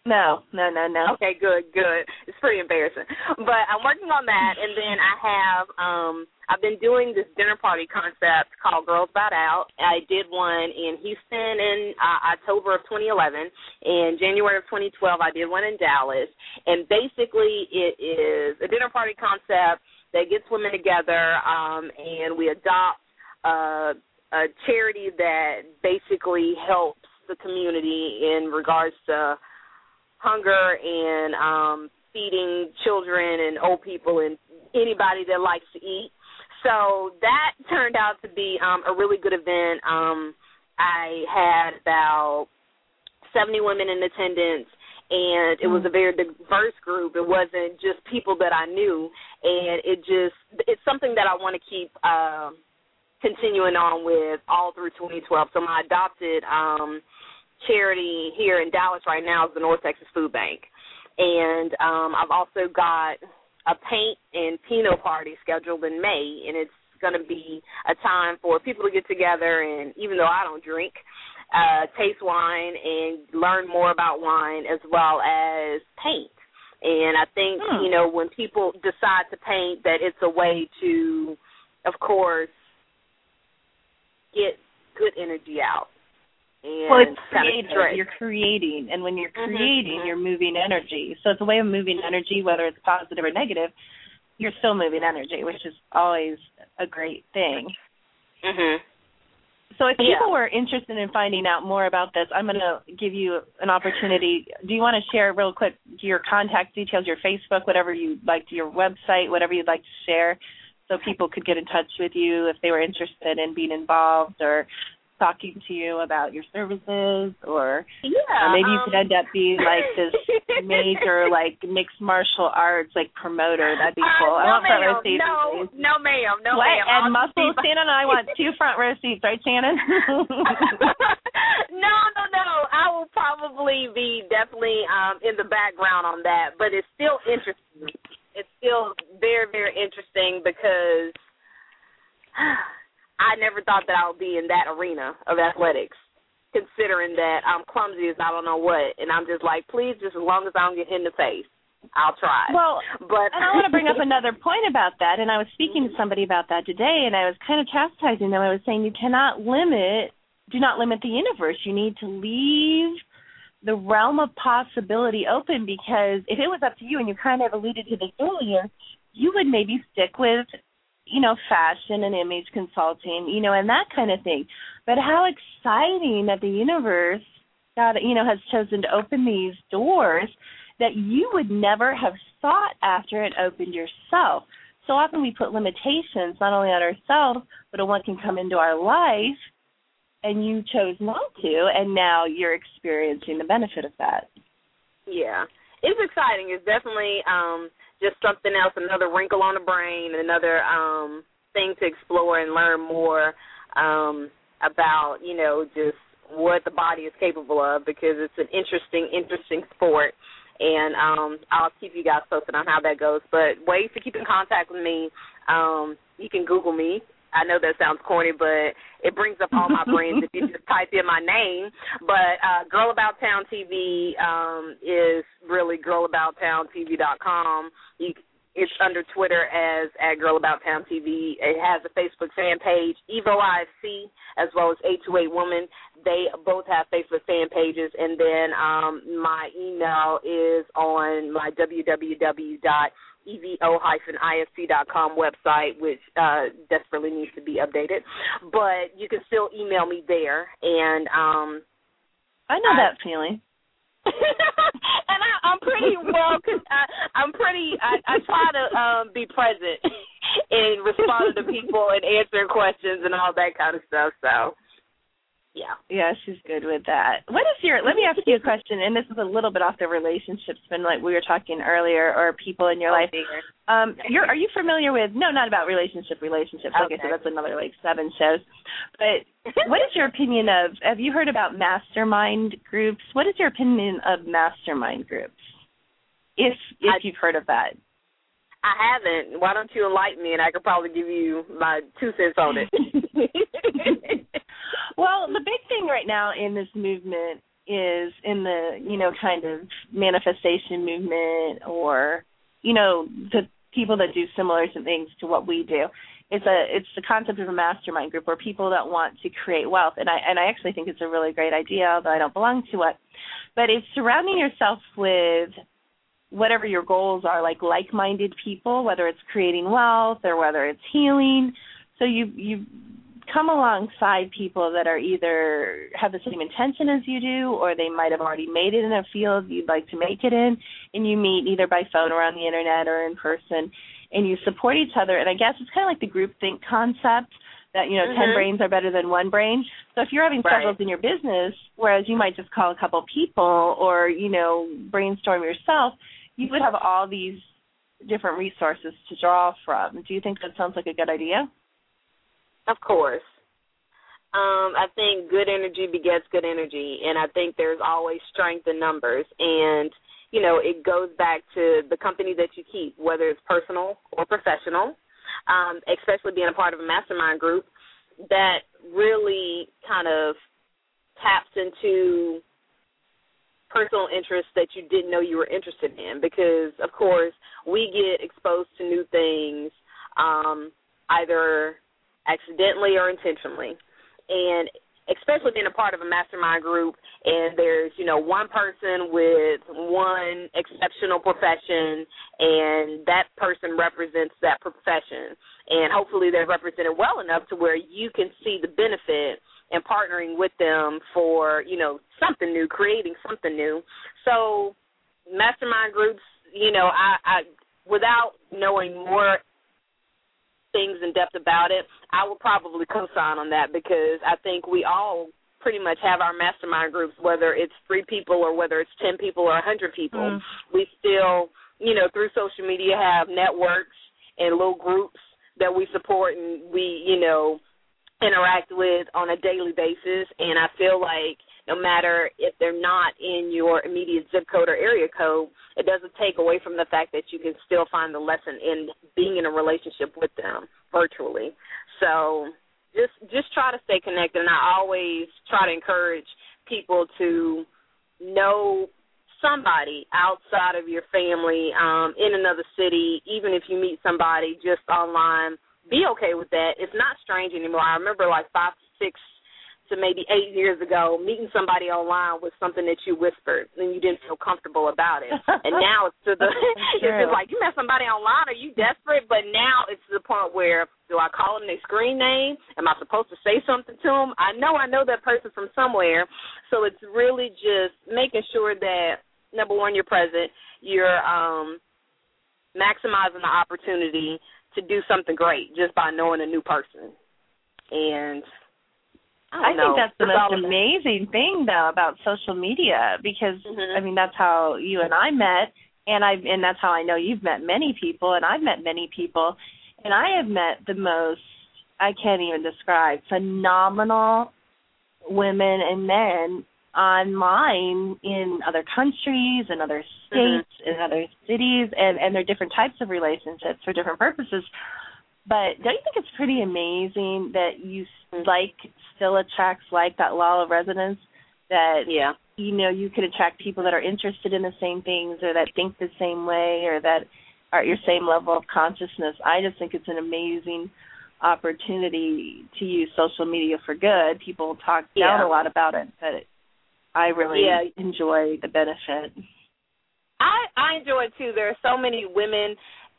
No, no, no, no. Okay, good, good. It's pretty embarrassing, but I'm working on that, and then I have um I've been doing this dinner party concept called Girls About Out. I did one in Houston in uh, October of 2011. and January of 2012, I did one in Dallas, and basically it is a dinner party concept that gets women together, um, and we adopt uh, a charity that basically helps the community in regards to hunger and um feeding children and old people and anybody that likes to eat. So that turned out to be um a really good event. Um I had about 70 women in attendance and it was a very diverse group. It wasn't just people that I knew and it just it's something that I want to keep um continuing on with all through 2012. So my adopted um charity here in Dallas right now is the North Texas Food Bank. And um I've also got a paint and Pinot party scheduled in May and it's going to be a time for people to get together and even though I don't drink, uh taste wine and learn more about wine as well as paint. And I think, Hmm. you know, when people decide to paint that it's a way to of course get good energy out. And Well, it's creative. You're creating, and when you're Mhm, creating, mhm. you're moving energy. So it's a way of moving energy, whether it's positive or negative. You're still moving energy, which is always a great thing. Mhm. So if Yeah. people were interested in finding out more about this, I'm going to give you an opportunity. Do you want to share real quick your contact details, your Facebook, whatever you'd like, your website, whatever you'd like to share, so people could get in touch with you if they were interested in being involved or talking to you about your services, or Yeah. or maybe you um, could end up being like this major like mixed martial arts like promoter. That'd be uh, cool. I no, want front row seats. No, please. no, ma'am. No, what? ma'am. And I'll muscle be- Shannon and I want two front row seats, right, Shannon? no, no, no. I will probably be definitely um in the background on that, but it's still interesting. It's still very, very interesting because I never thought that I would be in that arena of athletics. Considering that I'm clumsy as I don't know what, and I'm just like, please, just as long as I don't get hit in the face. I'll try. Well, but and I want to bring up another point about that. And I was speaking to mm-hmm. somebody about that today, and I was kind of chastising them. I was saying you cannot limit, do not limit the universe. You need to leave the realm of possibility open because if it was up to you, and you kind of alluded to this earlier, you would maybe stick with, you know, fashion and image consulting, you know, and that kind of thing. But how exciting that the universe, God, you know, has chosen to open these doors that you would never have sought after it opened yourself. So often we put limitations not only on ourselves, but on what can come into our life, and you chose not to, and now you're experiencing the benefit of that. Yeah, it's exciting. It's definitely um, just something else, another wrinkle on the brain, another um, thing to explore and learn more um, about, you know, just what the body is capable of because it's an interesting, interesting sport and um I'll keep you guys posted on how that goes. But ways to keep in contact with me, um, you can Google me. I know that sounds corny, but it brings up all my brains if you just type in my name. But uh Girl About Town TV um is really girlabouttowntv.com. You it's under Twitter as at Girl About Town TV. It has a Facebook fan page, Evo IFC, as well as 828 Woman. They both have Facebook fan pages, and then um, my email is on my www.evo-ifc.com website, which uh, desperately needs to be updated. But you can still email me there, and um, I know I, that feeling. and I, I'm pretty well. Cause I, I'm pretty. I, I try to um be present and respond to people and answer questions and all that kind of stuff. So yeah. Yeah, she's good with that. What is your let me ask you a question, and this is a little bit off the relationship spin like we were talking earlier, or people in your life. Um you're are you familiar with no, not about relationship relationships. Like okay. I said, that's another like seven shows. But what is your opinion of have you heard about mastermind groups? What is your opinion of mastermind groups? If if I, you've heard of that. I haven't. Why don't you enlighten me and I could probably give you my two cents on it. well, the big thing right now in this movement is in the, you know, kind of manifestation movement or, you know, the people that do similar things to what we do. It's a it's the concept of a mastermind group where people that want to create wealth and I and I actually think it's a really great idea, although I don't belong to it. But it's surrounding yourself with whatever your goals are, like like-minded people, whether it's creating wealth or whether it's healing. So you you come alongside people that are either have the same intention as you do or they might have already made it in a field you'd like to make it in and you meet either by phone or on the internet or in person and you support each other and I guess it's kind of like the group think concept that you know mm-hmm. 10 brains are better than one brain. So if you're having right. struggles in your business whereas you might just call a couple people or you know brainstorm yourself, you would have all these different resources to draw from. Do you think that sounds like a good idea? Of course. Um, I think good energy begets good energy, and I think there's always strength in numbers. And you know, it goes back to the company that you keep, whether it's personal or professional. Um, especially being a part of a mastermind group that really kind of taps into personal interests that you didn't know you were interested in because of course we get exposed to new things um either accidentally or intentionally. And especially being a part of a mastermind group and there's, you know, one person with one exceptional profession and that person represents that profession. And hopefully they're represented well enough to where you can see the benefit in partnering with them for, you know, something new, creating something new. So mastermind groups, you know, I, I without knowing more things in depth about it, I would probably co-sign on that because I think we all pretty much have our mastermind groups, whether it's three people or whether it's ten people or a hundred people. Mm. We still, you know, through social media have networks and little groups that we support and we, you know, interact with on a daily basis. And I feel like no matter if they're not in your immediate zip code or area code, it doesn't take away from the fact that you can still find the lesson in being in a relationship with them virtually. So just just try to stay connected and I always try to encourage people to know somebody outside of your family um in another city even if you meet somebody just online. Be okay with that. It's not strange anymore. I remember like five six to maybe eight years ago, meeting somebody online was something that you whispered and you didn't feel comfortable about it. and now it's to the it's just like you met somebody online, are you desperate? But now it's to the point where do I call them their screen name? Am I supposed to say something to them? I know I know that person from somewhere, so it's really just making sure that number one, you're present, you're um maximizing the opportunity to do something great just by knowing a new person. And I, I think that's the most amazing thing though about social media because Mhm. I mean that's how you and I met and I and that's how I know you've met many people and I've met many people and I have met the most I can't even describe phenomenal women and men online in other countries and other states and other cities and and they're different types of relationships for different purposes but don't you think it's pretty amazing that you like still attracts like that law of resonance that Yeah. you know you can attract people that are interested in the same things or that think the same way or that are at your same level of consciousness. I just think it's an amazing opportunity to use social media for good. People talk down Yeah. a lot about it, but I really Yeah. enjoy the benefit. I I enjoy it too. There are so many women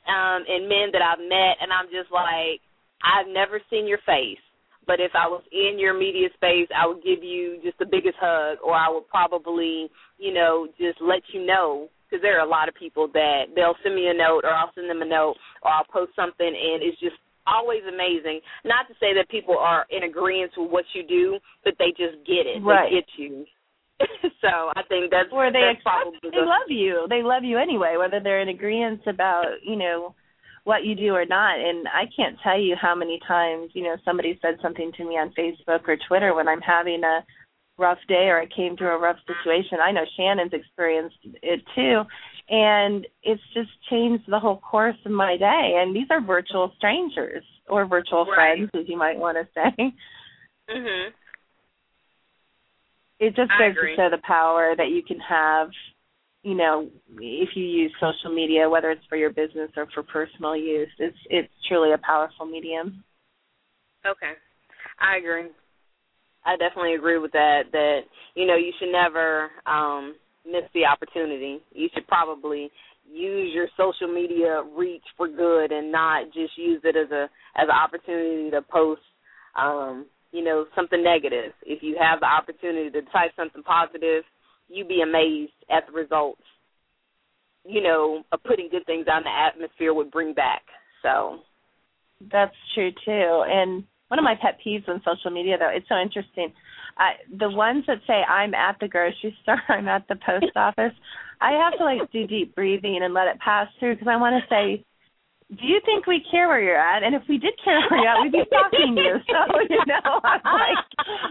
um and men that I've met and I'm just like I've never seen your face, but if I was in your media space, I would give you just the biggest hug or I would probably, you know, just let you know because there are a lot of people that they'll send me a note or I'll send them a note or I'll post something and it's just always amazing. Not to say that people are in agreement with what you do, but they just get it. Right. They get you. so I think that's where they that's probably they the love you. They love you anyway, whether they're in agreement about, you know, what you do or not. And I can't tell you how many times, you know, somebody said something to me on Facebook or Twitter when I'm having a rough day or I came through a rough situation. I know Shannon's experienced it too. And it's just changed the whole course of my day. And these are virtual strangers or virtual Right. friends, as you might want to say. Mhm. It just I goes to show the power that you can have you know if you use social media whether it's for your business or for personal use it's it's truly a powerful medium Okay. I agree. I definitely agree with that that you know, you should never um miss the opportunity. You should probably use your social media reach for good and not just use it as a as an opportunity to post um, you know, something negative. If you have the opportunity to type something positive, you'd be amazed at the results. You know, of putting good things out in the atmosphere would bring back. So that's true too and one of my pet peeves on social media though it's so interesting I, the ones that say i'm at the grocery store i'm at the post office i have to like do deep breathing and let it pass through because i want to say do you think we care where you're at? And if we did care where you're at, we'd be stalking you. So, you know, I'm like,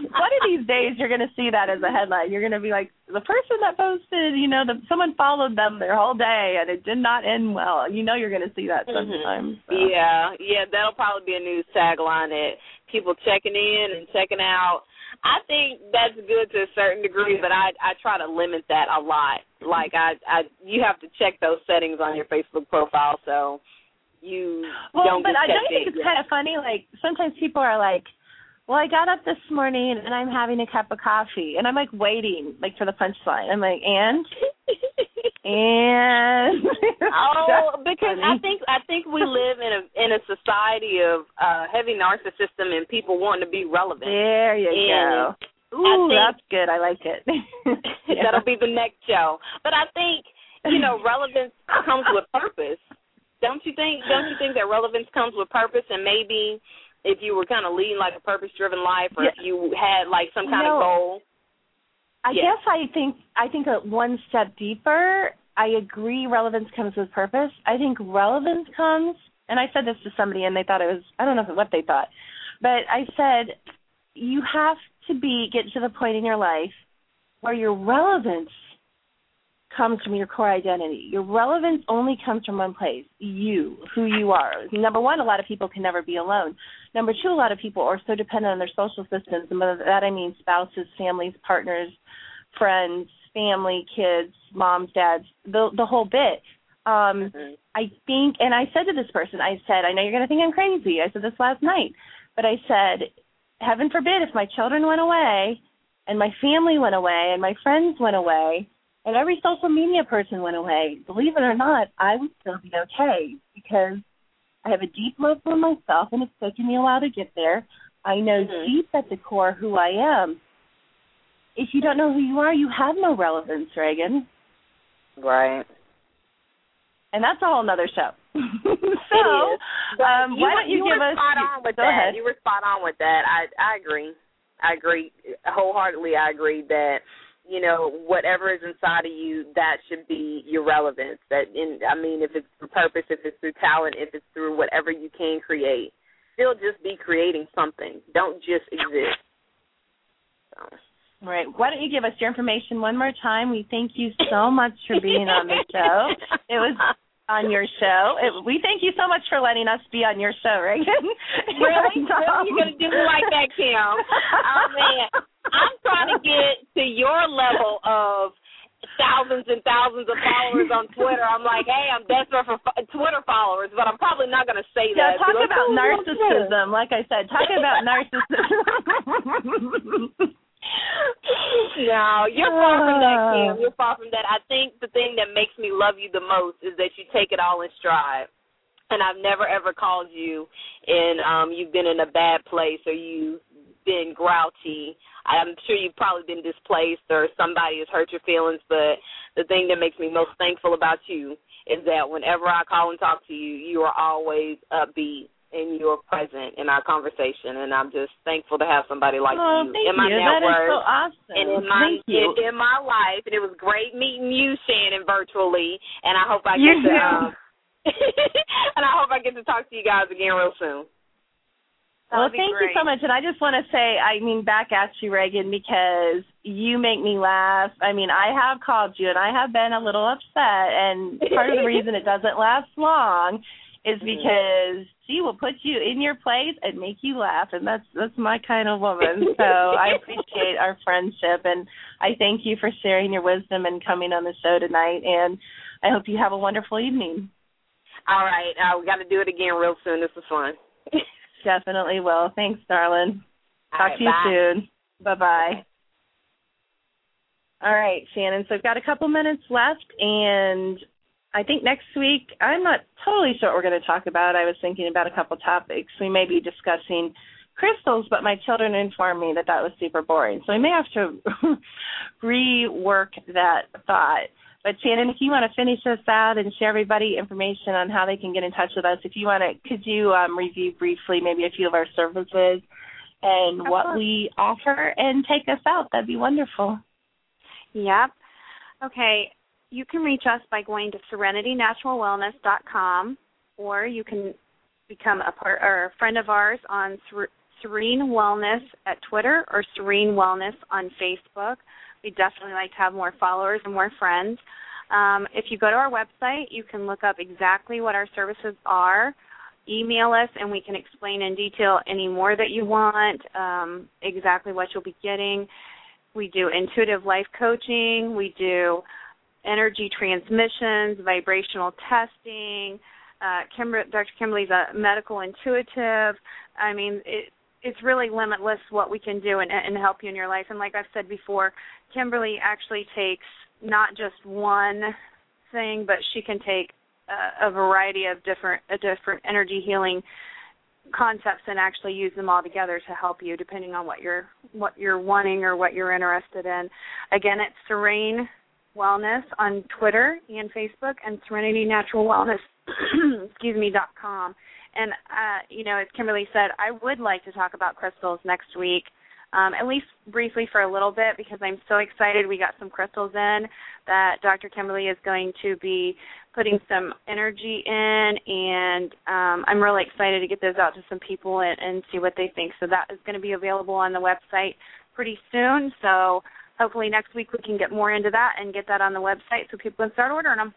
one of these days you're going to see that as a headline. You're going to be like, the person that posted, you know, the, someone followed them their whole day and it did not end well. You know you're going to see that Mhm. sometimes. so. Yeah, yeah, that'll probably be a news tagline that people checking in and checking out. I think that's good to a certain degree, but I I try to limit that a lot. Like I I you have to check those settings on your Facebook profile so you Well, don't but I don't think in. it's kind of funny. Like sometimes people are like, "Well, I got up this morning and I'm having a cup of coffee," and I'm like waiting, like for the punchline. I'm like, "And and Oh, because I think I think we live in a in a society of uh heavy narcissism and people wanting to be relevant. there you And go. Ooh, that's good. I like it. Yeah. That'll be the next show. But I think you know relevance comes with purpose. Don't you think? Don't you think that relevance comes with purpose? And maybe if you were kind of leading like a purpose-driven life, or if you had like some kind No. of goal. I Yes. guess I think I think a one step deeper. I agree relevance comes with purpose. I think relevance comes and I said this to somebody and they thought it was I don't know what they thought. But I said you have to be get to the point in your life where your relevance comes from your core identity. Your relevance only comes from one place, you, who you are. Number one, a lot of people can never be alone. Number two, a lot of people are so dependent on their social systems, and by that I mean spouses, families, partners, friends, family, kids, moms, dads, the the whole bit. Um, Mhm. I think, and I said to this person, I said, I know you're going to think I'm crazy. I said this last night, but I said, heaven forbid if my children went away and my family went away and my friends went away and every social media person went away, believe it or not, I would still be okay because I have a deep love for myself and it's taken me a while to get there. I know Mhm. deep at the core who I am. If you don't know who you are, you have no relevance, Raygon Right. and that's a whole nother show. so, It is. But um, you why don't you, you give us? spot on with go that. ahead. You were spot on with that. I I agree. I agree wholeheartedly. I agree that you know whatever is inside of you that should be your relevance. That in I mean, if it's through purpose, if it's through talent, if it's through whatever you can create, still just be creating something. Don't just exist. So. Right. Why don't you give us your information one more time? We thank you so much for being on the show. It was on your show. It, we thank you so much for letting us be on your show, Raygon. Really? Really? You're gonna do me like that, Kim? Oh man, I'm trying to get to your level of thousands and thousands of followers on Twitter. I'm like, hey, I'm desperate for fo- Twitter followers, but I'm probably not gonna say Yeah, that. talk about "Oh, narcissism. Like I said, talk about narcissism. No, you're far from that. Kim. You're far from that. I think the thing that makes me love you the most is that you take it all in stride. And I've never ever called you and um you've been in a bad place or you've been grouchy. I'm sure you've probably been displaced or somebody has hurt your feelings, but the thing that makes me most thankful about you is that whenever I call and talk to you, you are always upbeat and you're present in our conversation and I'm just thankful to have somebody like oh, you in my you. Network so awesome. and in my in, in my life, and it was great meeting you, Shannon, virtually. And I hope I You get to um, and I hope I get to talk to you guys again real soon. Well, That'd be thank great. you so much. And I just want to say, I mean, back at you, Raygon, because you make me laugh. I mean, I have called you and I have been a little upset. And part of the reason it doesn't last long is because she will put you in your place and make you laugh. And that's that's my kind of woman. So I appreciate our friendship. And I thank you for sharing your wisdom and coming on the show tonight. And I hope you have a wonderful evening. All right, uh, we got to do it again real soon. This was fun. Definitely will. Thanks, darling. Talk right, to you bye. soon. Bye bye. All right, Shannon. So I've got a couple minutes left, and I think next week I'm not totally sure what we're going to talk about. I was thinking about a couple topics. We may be discussing crystals, but my children informed me that that was super boring. So we may have to rework that thought. But Shannon, if you want to finish us out and share everybody information on how they can get in touch with us, if you want to, could you um, review briefly maybe a few of our services and Of what course. we offer and take us out? That'd be wonderful. Yep. Okay. You can reach us by going to serenitynaturalwellness.com or you can become a part or a friend of ours on Serene Wellness at Twitter or Serene Wellness on Facebook. We definitely like to have more followers and more friends. Um, if you go to our website, you can look up exactly what our services are. Email us, and we can explain in detail any more that you want, um, exactly what you'll be getting. We do intuitive life coaching. We do energy transmissions, vibrational testing. Uh, Kimber- Dr. Kimberly's a medical intuitive. I mean, it, it's really limitless what we can do and, and help you in your life. And like I've said before, Kimberly actually takes not just one thing, but she can take a, a variety of different, a different energy healing concepts and actually use them all together to help you depending on what you're what you're wanting or what you're interested in. Again, it's Serene Wellness on Twitter and Facebook and Serenity Natural Wellness excuse me dot com. And uh, you know, as Kimberly said, I would like to talk about crystals next week. Um, at least briefly for a little bit because I'm so excited. We got some crystals in that Dr. Kimberly is going to be putting some energy in, and um, I'm really excited to get those out to some people and, and see what they think. So that is going to be available on the website pretty soon. So hopefully next week we can get more into that and get that on the website so people can start ordering them.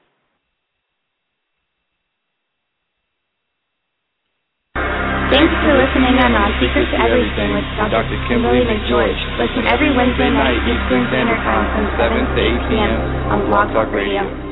Thanks for listening on On Secret to Everything with Dr. Kimberly McGeorge. Listen every Wednesday night Eastern Standard Time from 7 to 8 p.m. on Blog Talk Radio.